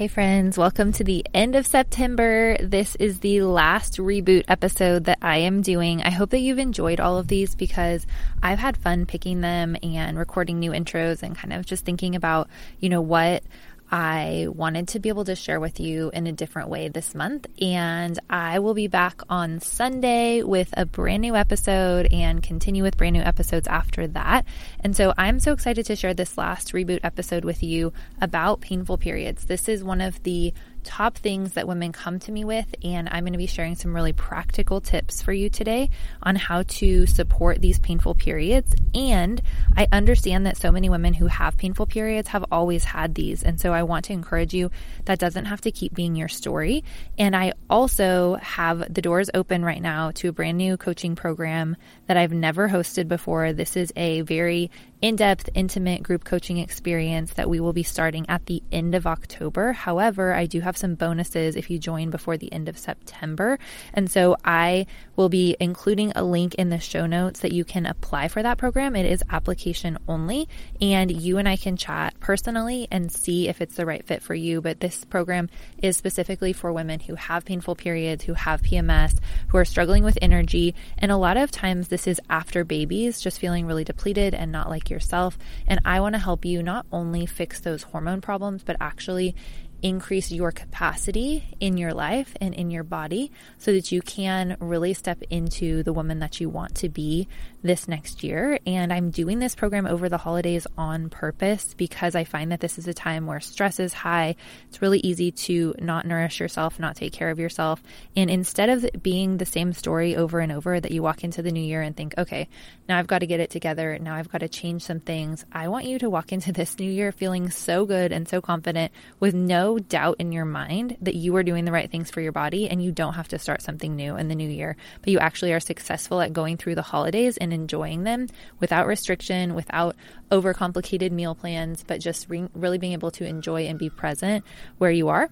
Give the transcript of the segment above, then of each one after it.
Hey, friends, welcome to the end of September. This is the last reboot episode that I am doing. I hope that you've enjoyed all of these because I've had fun picking them and recording new intros and kind of just thinking about, you know, what I wanted to be able to share with you in a different way this month. And I will be back on Sunday with a brand new episode and continue with brand new episodes after that. And so I'm so excited to share this last reboot episode with you about painful periods. This is one of the top things that women come to me with. And I'm going to be sharing some really practical tips for you today on how to support these painful periods. And I understand that so many women who have painful periods have always had these. And so I want to encourage you that doesn't have to keep being your story. And I also have the doors open right now to a brand new coaching program that I've never hosted before. This is a very in depth, intimate group coaching experience that we will be starting at the end of October. However, I do have some bonuses if you join before the end of September. And so I will be including a link in the show notes that you can apply for that program. It is application only, and you and I can chat personally and see if it's the right fit for you. But this program is specifically for women who have painful periods, who have PMS, who are struggling with energy. And a lot of times, this is after babies, just feeling really depleted and not like yourself. And I want to help you not only fix those hormone problems, but actually increase your capacity in your life and in your body so that you can really step into the woman that you want to be this next year. And I'm doing this program over the holidays on purpose because I find that this is a time where stress is high. It's really easy to not nourish yourself, not take care of yourself. And instead of being the same story over and over that you walk into the new year and think, okay, now I've got to get it together. Now I've got to change some things. I want you to walk into this new year feeling so good and so confident with no doubt in your mind that you are doing the right things for your body and you don't have to start something new in the new year, but you actually are successful at going through the holidays and enjoying them without restriction, without overcomplicated meal plans, but just re- really being able to enjoy and be present where you are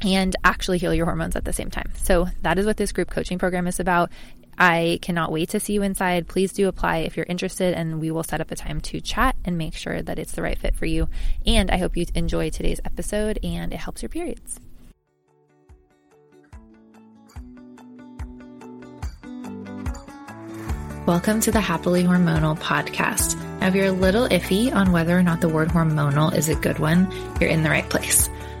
and actually heal your hormones at the same time. So that is what this group coaching program is about. I cannot wait to see you inside. Please do apply if you're interested, and we will set up a time to chat and make sure that it's the right fit for you. And I hope you enjoy today's episode and it helps your periods. Welcome to the Happily Hormonal podcast. Now, if you're a little iffy on whether or not the word hormonal is a good one, you're in the right place.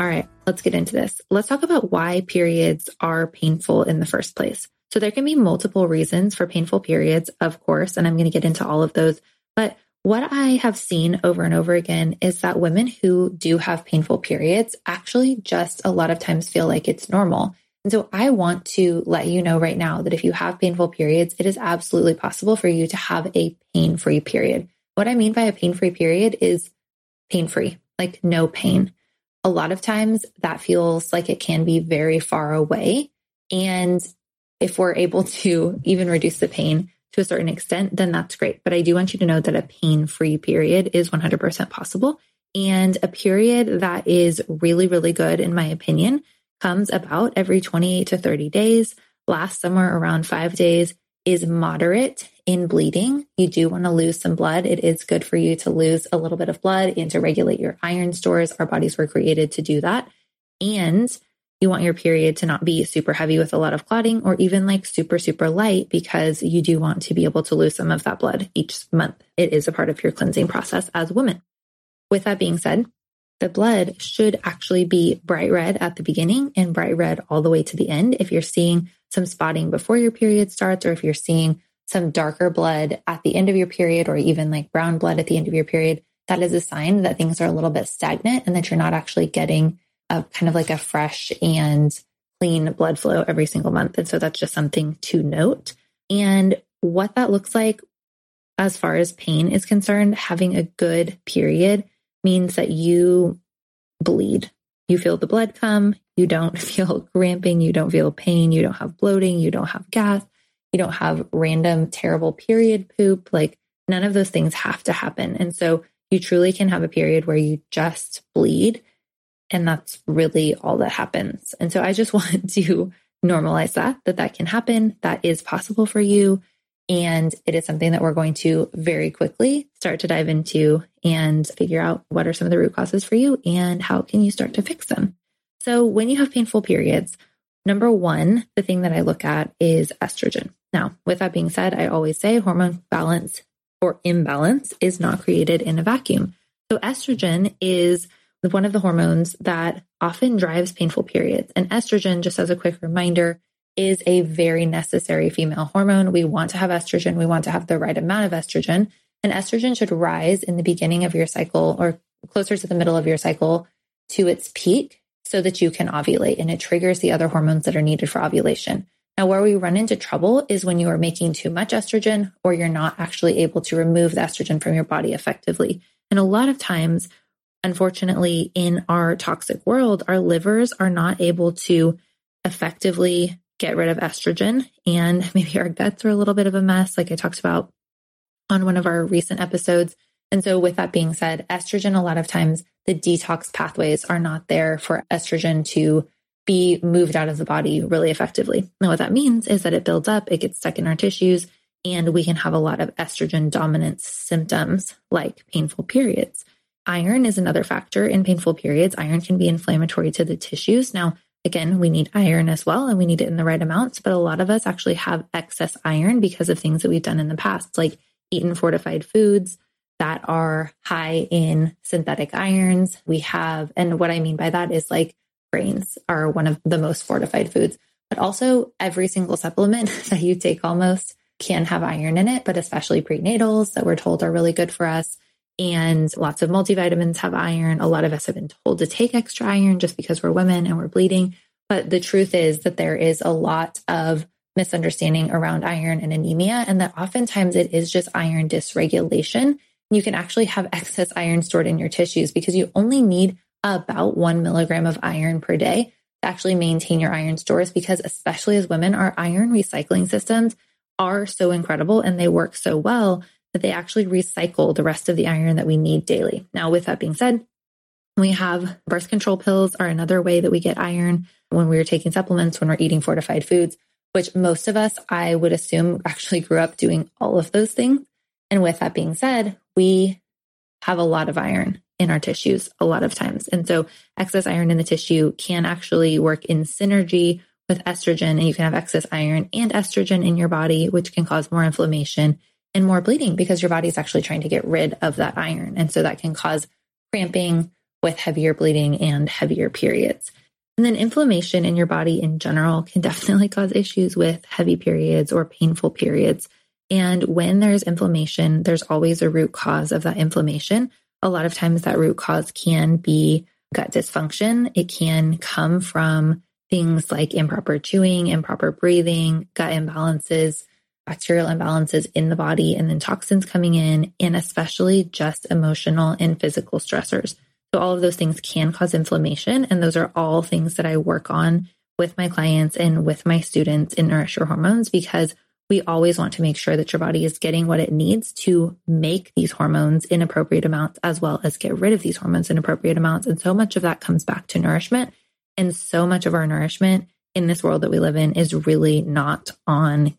All right, let's get into this. Let's talk about why periods are painful in the first place. So there can be multiple reasons for painful periods, of course, and I'm going to get into all of those. But what I have seen over and over again is that women who do have painful periods actually just a lot of times feel like it's normal. And so I want to let you know right now that if you have painful periods, it is absolutely possible for you to have a pain free period. What I mean by a pain free period is pain free, like no pain a lot of times that feels like it can be very far away. And if we're able to even reduce the pain to a certain extent, then that's great. But I do want you to know that a pain free period is 100% possible. And a period that is really, really good, in my opinion, comes about every 28 to 30 days, lasts somewhere around five days, is moderate in bleeding. You do want to lose some blood. It is good for you to lose a little bit of blood and to regulate your iron stores. Our bodies were created to do that. And you want your period to not be super heavy with a lot of clotting or even like super, super light because you do want to be able to lose some of that blood each month. It is a part of your cleansing process as a woman. With that being said, the blood should actually be bright red at the beginning and bright red all the way to the end. If you're seeing some spotting before your period starts, or if you're seeing some darker blood at the end of your period, or even like brown blood at the end of your period, that is a sign that things are a little bit stagnant and that you're not actually getting a kind of like a fresh and clean blood flow every single month. And so that's just something to note. And what that looks like as far as pain is concerned, having a good period means that you bleed. You feel the blood come, you don't feel cramping, you don't feel pain, you don't have bloating, you don't have gas, you don't have random terrible period poop. Like none of those things have to happen. And so you truly can have a period where you just bleed. And that's really all that happens. And so I just want to normalize that, that that can happen. That is possible for you. And it is something that we're going to very quickly start to dive into and figure out what are some of the root causes for you and how can you start to fix them. So when you have painful periods, number one, the thing that I look at is estrogen. Now, with that being said, I always say hormone balance or imbalance is not created in a vacuum. So estrogen is one of the hormones that often drives painful periods. And estrogen, just as a quick reminder, is a very necessary female hormone. We want to have estrogen. We want to have the right amount of estrogen. And estrogen should rise in the beginning of your cycle or closer to the middle of your cycle to its peak so that you can ovulate and it triggers the other hormones that are needed for ovulation. Now, where we run into trouble is when you are making too much estrogen or you're not actually able to remove the estrogen from your body effectively. And a lot of times, unfortunately, in our toxic world, our livers are not able to effectively get rid of estrogen and maybe our guts are a little bit of a mess, like I talked about on one of our recent episodes. And so, with that being said, estrogen, a lot of times the detox pathways are not there for estrogen to be moved out of the body really effectively. Now, what that means is that it builds up, it gets stuck in our tissues, and we can have a lot of estrogen dominance symptoms like painful periods. Iron is another factor in painful periods. Iron can be inflammatory to the tissues. Now, Again, we need iron as well, and we need it in the right amounts. But a lot of us actually have excess iron because of things that we've done in the past, like eaten fortified foods that are high in synthetic irons. We have, and what I mean by that is like grains are one of the most fortified foods, but also every single supplement that you take almost can have iron in it, but especially prenatals that we're told are really good for us and lots of multivitamins have iron. A lot of us have been told to take extra iron just because we're women and we're bleeding. But the truth is that there is a lot of misunderstanding around iron and anemia, and that oftentimes it is just iron dysregulation. You can actually have excess iron stored in your tissues because you only need about one milligram of iron per day to actually maintain your iron stores. Because, especially as women, our iron recycling systems are so incredible and they work so well that they actually recycle the rest of the iron that we need daily. Now, with that being said, we have birth control pills are another way that we get iron when we're taking supplements, when we're eating fortified foods, which most of us, I would assume, actually grew up doing all of those things. And with that being said, we have a lot of iron in our tissues a lot of times. And so excess iron in the tissue can actually work in synergy with estrogen, and you can have excess iron and estrogen in your body, which can cause more inflammation and more bleeding because your body's actually trying to get rid of that iron. And so that can cause cramping with heavier bleeding and heavier periods. And then inflammation in your body in general can definitely cause issues with heavy periods or painful periods. And when there's inflammation, there's always a root cause of that inflammation. A lot of times that root cause can be gut dysfunction. It can come from things like improper chewing, improper breathing, gut imbalances, bacterial imbalances in the body and then toxins coming in, and especially just emotional and physical stressors. So, all of those things can cause inflammation. And those are all things that I work on with my clients and with my students in Nourish Your Hormones because we always want to make sure that your body is getting what it needs to make these hormones in appropriate amounts, as well as get rid of these hormones in appropriate amounts. And so much of that comes back to nourishment. And so much of our nourishment in this world that we live in is really not on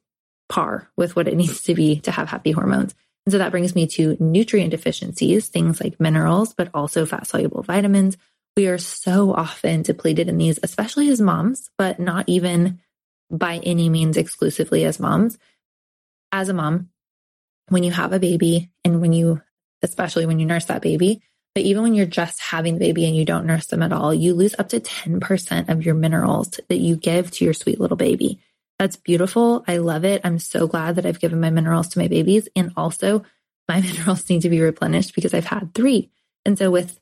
par with what it needs to be to have happy hormones. And so that brings me to nutrient deficiencies, things like minerals, but also fat soluble vitamins. We are so often depleted in these, especially as moms, but not even by any means exclusively as moms. As a mom, when you have a baby and when you, especially when you nurse that baby, But even when you're just having the baby and you don't nurse them at all, you lose up to 10% of your minerals that you give to your sweet little baby. That's beautiful. I love it. I'm so glad that I've given my minerals to my babies. And also, my minerals need to be replenished because I've had three. And so, with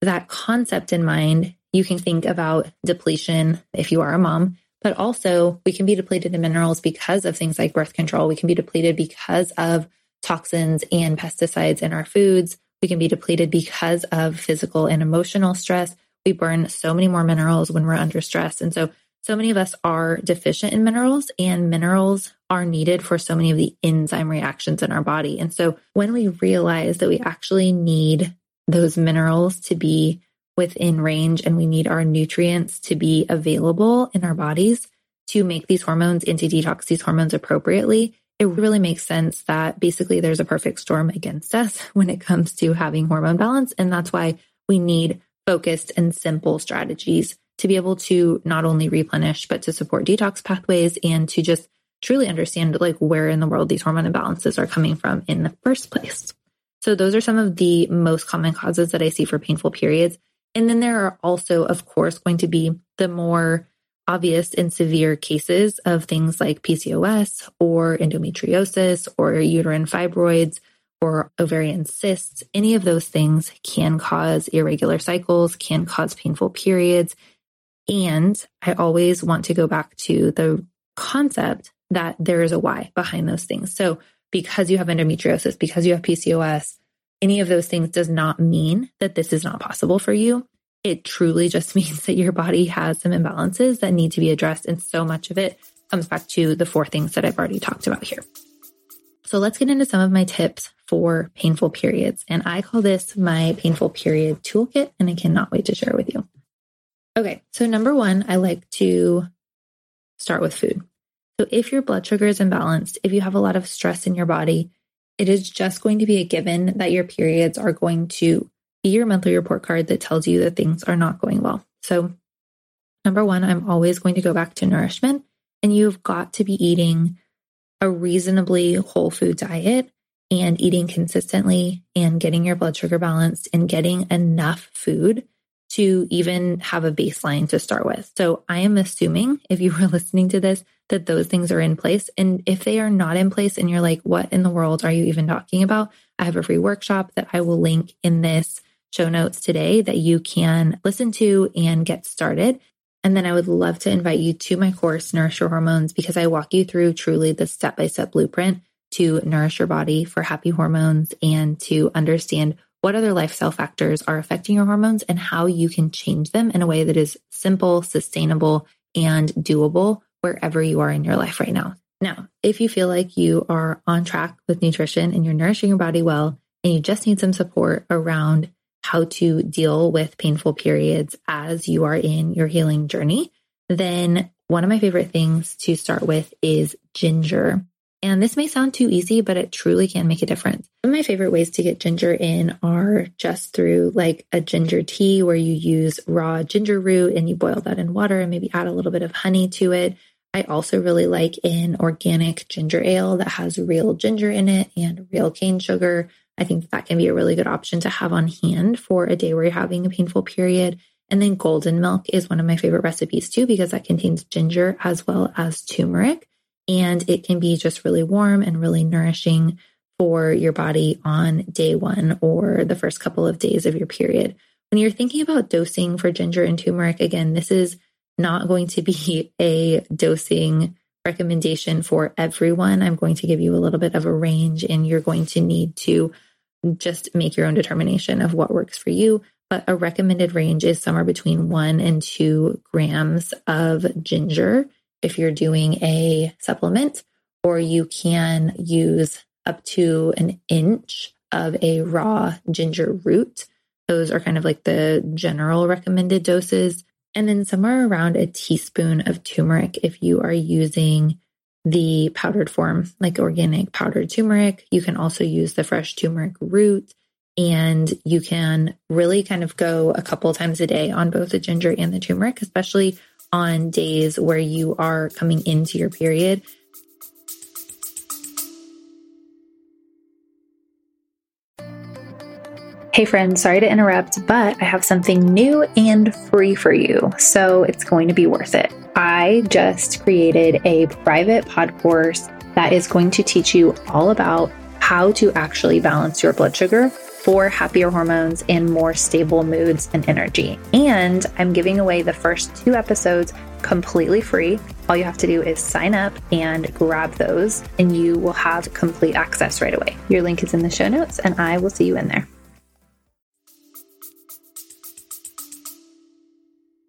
that concept in mind, you can think about depletion if you are a mom, but also we can be depleted in minerals because of things like birth control. We can be depleted because of toxins and pesticides in our foods. We can be depleted because of physical and emotional stress. We burn so many more minerals when we're under stress. And so, so many of us are deficient in minerals, and minerals are needed for so many of the enzyme reactions in our body. And so, when we realize that we actually need those minerals to be within range and we need our nutrients to be available in our bodies to make these hormones and to detox these hormones appropriately, it really makes sense that basically there's a perfect storm against us when it comes to having hormone balance. And that's why we need focused and simple strategies to be able to not only replenish, but to support detox pathways and to just truly understand like where in the world these hormone imbalances are coming from in the first place. So those are some of the most common causes that I see for painful periods. And then there are also, of course, going to be the more obvious and severe cases of things like PCOS or endometriosis or uterine fibroids or ovarian cysts. Any of those things can cause irregular cycles, can cause painful periods. And I always want to go back to the concept that there is a why behind those things. So because you have endometriosis, because you have PCOS, any of those things does not mean that this is not possible for you. It truly just means that your body has some imbalances that need to be addressed. And so much of it comes back to the four things that I've already talked about here. So let's get into some of my tips for painful periods. And I call this my painful period toolkit, and I cannot wait to share with you. Okay, so number one, I like to start with food. So if your blood sugar is imbalanced, if you have a lot of stress in your body, it is just going to be a given that your periods are going to be your monthly report card that tells you that things are not going well. So, number one, I'm always going to go back to nourishment, and you've got to be eating a reasonably whole food diet and eating consistently and getting your blood sugar balanced and getting enough food to even have a baseline to start with. So I am assuming if you were listening to this, that those things are in place. And if they are not in place and you're like, what in the world are you even talking about? I have a free workshop that I will link in this show notes today that you can listen to and get started. And then I would love to invite you to my course, Nourish Your Hormones, because I walk you through truly the step by step blueprint to nourish your body for happy hormones and to understand what other lifestyle factors are affecting your hormones and how you can change them in a way that is simple, sustainable, and doable wherever you are in your life right now. Now, if you feel like you are on track with nutrition and you're nourishing your body well, and you just need some support around how to deal with painful periods as you are in your healing journey, then one of my favorite things to start with is ginger. And this may sound too easy, but it truly can make a difference. Some of my favorite ways to get ginger in are just through like a ginger tea where you use raw ginger root and you boil that in water and maybe add a little bit of honey to it. I also really like an organic ginger ale that has real ginger in it and real cane sugar. I think that can be a really good option to have on hand for a day where you're having a painful period. And then golden milk is one of my favorite recipes too, because that contains ginger as well as turmeric and it can be just really warm and really nourishing for your body on day one or the first couple of days of your period. When you're thinking about dosing for ginger and turmeric, again, this is not going to be a dosing recommendation for everyone. I'm going to give you a little bit of a range, and you're going to need to just make your own determination of what works for you. But a recommended range is somewhere between one and two grams of ginger if you're doing a supplement, or you can use up to an inch of a raw ginger root. Those are kind of like the general recommended doses. And then somewhere around a teaspoon of turmeric if you are using the powdered form, like organic powdered turmeric. You can also use the fresh turmeric root. And you can really kind of go a couple times a day on both the ginger and the turmeric, especially on days where you are coming into your period. Hey friends, sorry to interrupt, but I have something new and free for you, so it's going to be worth it. I just created a private pod course that is going to teach you all about how to actually balance your blood sugar for happier hormones and more stable moods and energy. And I'm giving away the first two episodes completely free. All you have to do is sign up and grab those, and you will have complete access right away. Your link is in the show notes, and I will see you in there.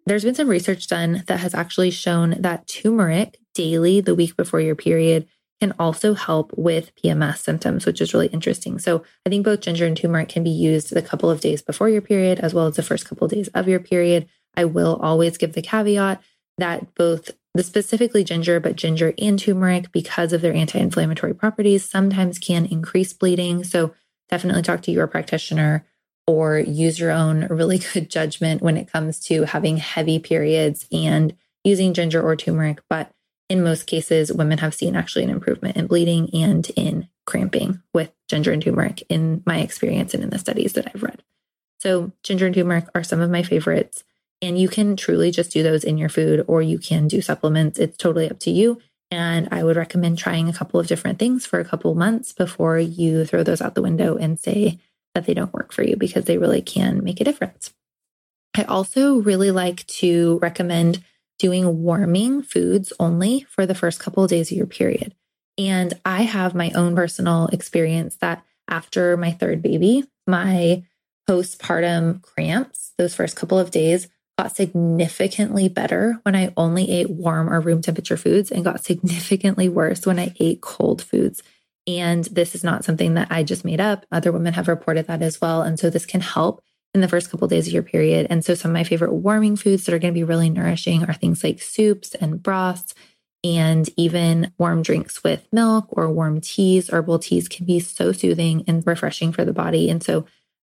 There's been some research done that has actually shown that turmeric daily the week before your period can also help with PMS symptoms, which is really interesting. So I think both ginger and turmeric can be used a couple of days before your period, as well as the first couple of days of your period. I will always give the caveat that both the specifically ginger, but ginger and turmeric, because of their anti inflammatory properties, sometimes can increase bleeding. So definitely talk to your practitioner or use your own really good judgment when it comes to having heavy periods and using ginger or turmeric. But in most cases, women have seen actually an improvement in bleeding and in cramping with ginger and turmeric in my experience and in the studies that I've read. So, ginger and turmeric are some of my favorites. And you can truly just do those in your food or you can do supplements. It's totally up to you. And I would recommend trying a couple of different things for a couple months before you throw those out the window and say that they don't work for you because they really can make a difference. I also really like to recommend doing warming foods only for the first couple of days of your period. And I have my own personal experience that after my third baby, my postpartum cramps, those first couple of days, got significantly better when I only ate warm or room temperature foods and got significantly worse when I ate cold foods. And this is not something that I just made up. Other women have reported that as well. And so this can help in the first couple of days of your period. And so some of my favorite warming foods that are going to be really nourishing are things like soups and broths and even warm drinks with milk or warm teas. Herbal teas can be so soothing and refreshing for the body. And so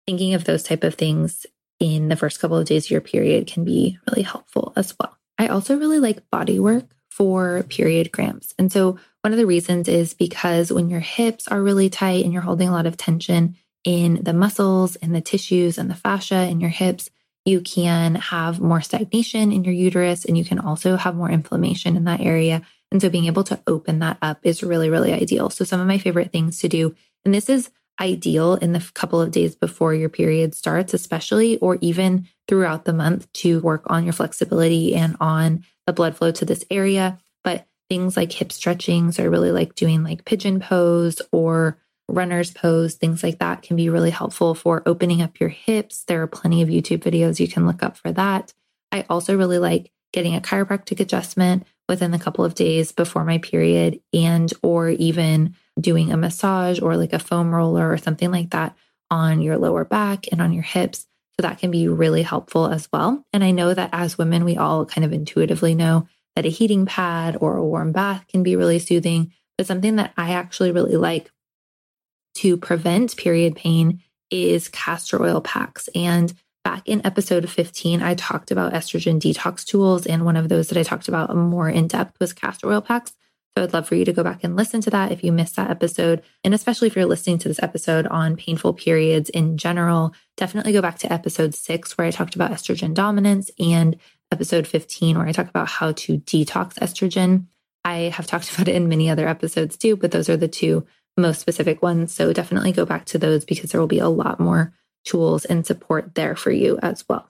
thinking of those type of things in the first couple of days of your period can be really helpful as well. I also really like body work for period cramps. And so one of the reasons is because when your hips are really tight and you're holding a lot of tension in the muscles and the tissues and the fascia in your hips, you can have more stagnation in your uterus and you can also have more inflammation in that area. And so being able to open that up is really, really ideal. So, some of my favorite things to do, and this is ideal in the couple of days before your period starts, especially, or even throughout the month to work on your flexibility and on the blood flow to this area. But things like hip stretching, so I really like doing like pigeon pose or runner's pose, things like that can be really helpful for opening up your hips. There are plenty of YouTube videos you can look up for that. I also really like getting a chiropractic adjustment within a couple of days before my period and or even doing a massage or like a foam roller or something like that on your lower back and on your hips. So that can be really helpful as well. And I know that as women, we all kind of intuitively know that a heating pad or a warm bath can be really soothing. But something that I actually really like to prevent period pain is castor oil packs. And back in episode 15, I talked about estrogen detox tools. And one of those that I talked about more in depth was castor oil packs. So I'd love for you to go back and listen to that if you missed that episode. And especially if you're listening to this episode on painful periods in general, definitely go back to episode six, where I talked about estrogen dominance, and episode 15, where I talk about how to detox estrogen. I have talked about it in many other episodes too, but those are the two most specific ones. So definitely go back to those because there will be a lot more tools and support there for you as well.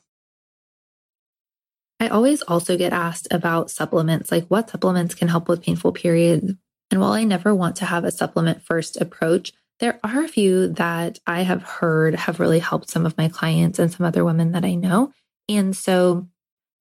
I always also get asked about supplements, like what supplements can help with painful periods. And while I never want to have a supplement first approach, there are a few that I have heard have really helped some of my clients and some other women that I know. And so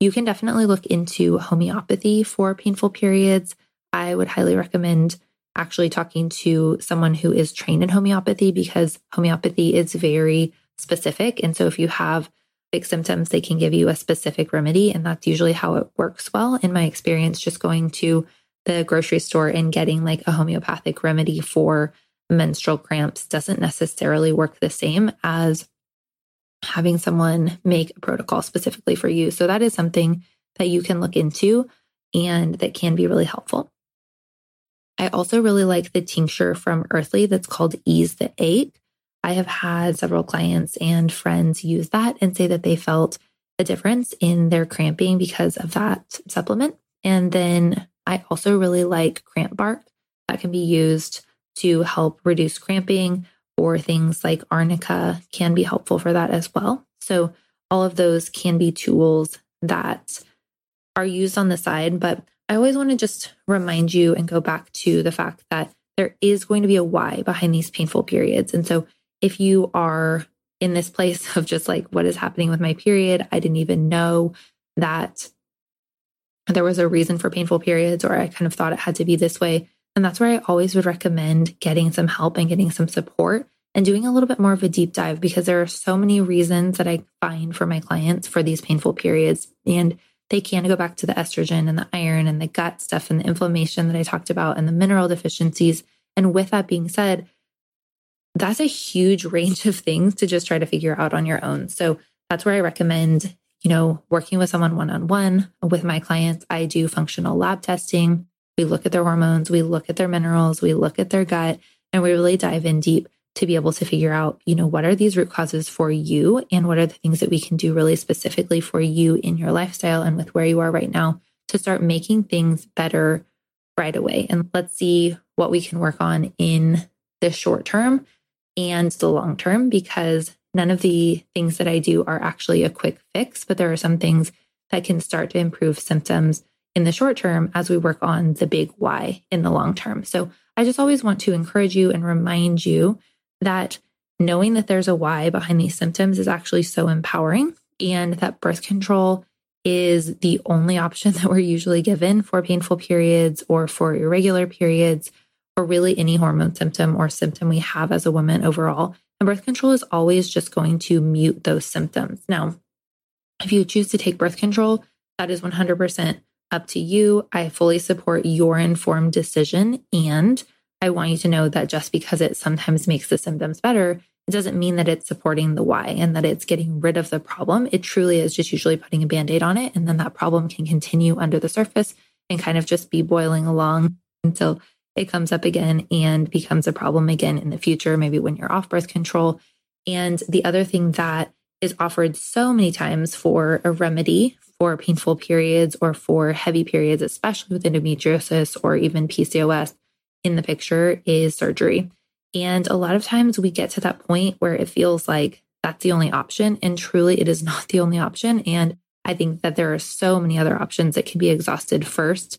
you can definitely look into homeopathy for painful periods. I would highly recommend actually talking to someone who is trained in homeopathy because homeopathy is very specific. And so if you have big symptoms, they can give you a specific remedy. And that's usually how it works well. In my experience, just going to the grocery store and getting like a homeopathic remedy for menstrual cramps doesn't necessarily work the same as having someone make a protocol specifically for you. So that is something that you can look into and that can be really helpful. I also really like the tincture from Earthley that's called Ease the Ache. I have had several clients and friends use that and say that they felt a difference in their cramping because of that supplement. And then I also really like cramp bark that can be used to help reduce cramping, or things like arnica can be helpful for that as well. So, all of those can be tools that are used on the side. But I always want to just remind you and go back to the fact that there is going to be a why behind these painful periods. And so, if you are in this place of just like, what is happening with my period? I didn't even know that there was a reason for painful periods, or I kind of thought it had to be this way. And that's where I always would recommend getting some help and getting some support and doing a little bit more of a deep dive because there are so many reasons that I find for my clients for these painful periods. And they can go back to the estrogen and the iron and the gut stuff and the inflammation that I talked about and the mineral deficiencies. And with that being said, that's a huge range of things to just try to figure out on your own. So that's where I recommend, you know, working with someone one on one. With my clients, I do functional lab testing. We look at their hormones, we look at their minerals, we look at their gut, and we really dive in deep to be able to figure out, you know, what are these root causes for you and what are the things that we can do really specifically for you in your lifestyle and with where you are right now to start making things better right away. And let's see what we can work on in the short term and the long term because none of the things that I do are actually a quick fix, but there are some things that can start to improve symptoms in the short term as we work on the big why in the long term. So I just always want to encourage you and remind you that knowing that there's a why behind these symptoms is actually so empowering and that birth control is the only option that we're usually given for painful periods or for irregular periods or really any hormone symptom or symptom we have as a woman overall. And birth control is always just going to mute those symptoms. Now, if you choose to take birth control, that is 100% up to you. I fully support your informed decision. And I want you to know that just because it sometimes makes the symptoms better, it doesn't mean that it's supporting the why and that it's getting rid of the problem. It truly is just usually putting a band aid on it. And then that problem can continue under the surface and kind of just be boiling along until it comes up again and becomes a problem again in the future, maybe when you're off birth control. And the other thing that is offered so many times for a remedy for painful periods or for heavy periods, especially with endometriosis or even PCOS in the picture, is surgery. And a lot of times we get to that point where it feels like that's the only option. And truly, it is not the only option. And I think that there are so many other options that can be exhausted first.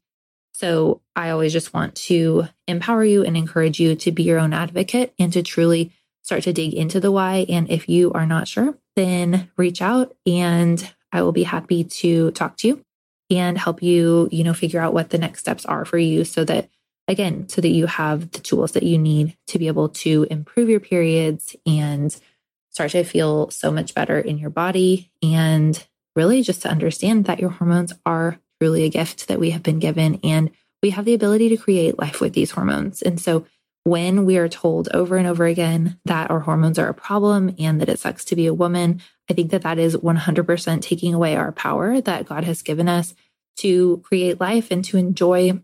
So I always just want to empower you and encourage you to be your own advocate and to truly start to dig into the why. And if you are not sure, then reach out and I will be happy to talk to you and help you, you know, figure out what the next steps are for you so that again, so that you have the tools that you need to be able to improve your periods and start to feel so much better in your body and really just to understand that your hormones are truly a gift that we have been given and we have the ability to create life with these hormones. And so when we are told over and over again that our hormones are a problem and that it sucks to be a woman, I think that that is 100% taking away our power that God has given us to create life and to enjoy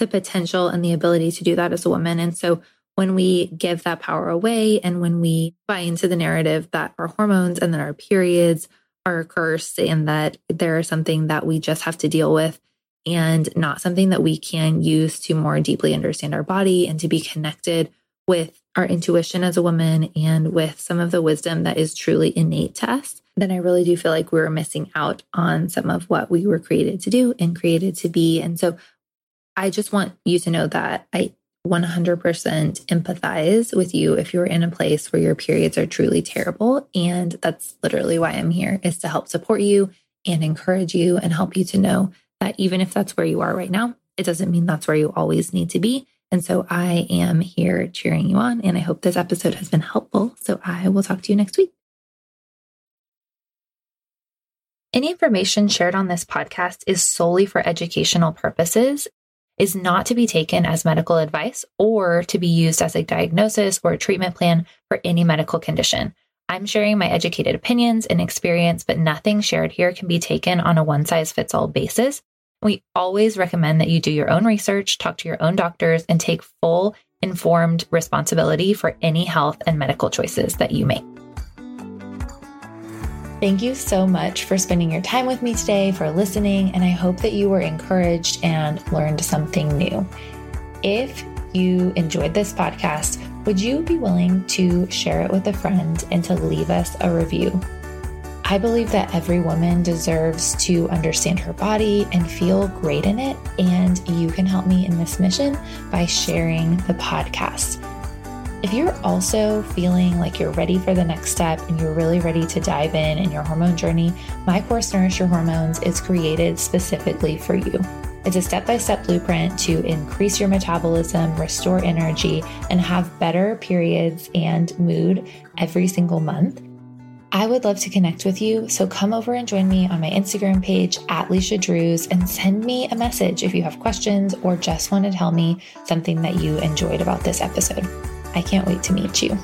the potential and the ability to do that as a woman. And so when we give that power away and when we buy into the narrative that our hormones and then our periods are a curse and that they're something that we just have to deal with and not something that we can use to more deeply understand our body and to be connected with our intuition as a woman and with some of the wisdom that is truly innate to us, then I really do feel like we were missing out on some of what we were created to do and created to be. And so I just want you to know that I 100% empathize with you if you're in a place where your periods are truly terrible. And that's literally why I'm here is to help support you and encourage you and help you to know that even if that's where you are right now, it doesn't mean that's where you always need to be. And so I am here cheering you on. And I hope this episode has been helpful. So I will talk to you next week. Any information shared on this podcast is solely for educational purposes, is not to be taken as medical advice or to be used as a diagnosis or a treatment plan for any medical condition. I'm sharing my educated opinions and experience, but nothing shared here can be taken on a one size fits all basis. We always recommend that you do your own research, talk to your own doctors, and take full informed responsibility for any health and medical choices that you make. Thank you so much for spending your time with me today, for listening, and I hope that you were encouraged and learned something new. If you enjoyed this podcast, would you be willing to share it with a friend and to leave us a review? I believe that every woman deserves to understand her body and feel great in it, and you can help me in this mission by sharing the podcast. If you're also feeling like you're ready for the next step and you're really ready to dive in in your hormone journey, my course Nourish Your Hormones is created specifically for you. It's a step by step blueprint to increase your metabolism, restore energy, and have better periods and mood every single month. I would love to connect with you, so come over and join me on my Instagram page at Leisha Drews and send me a message if you have questions or just want to tell me something that you enjoyed about this episode. I can't wait to meet you.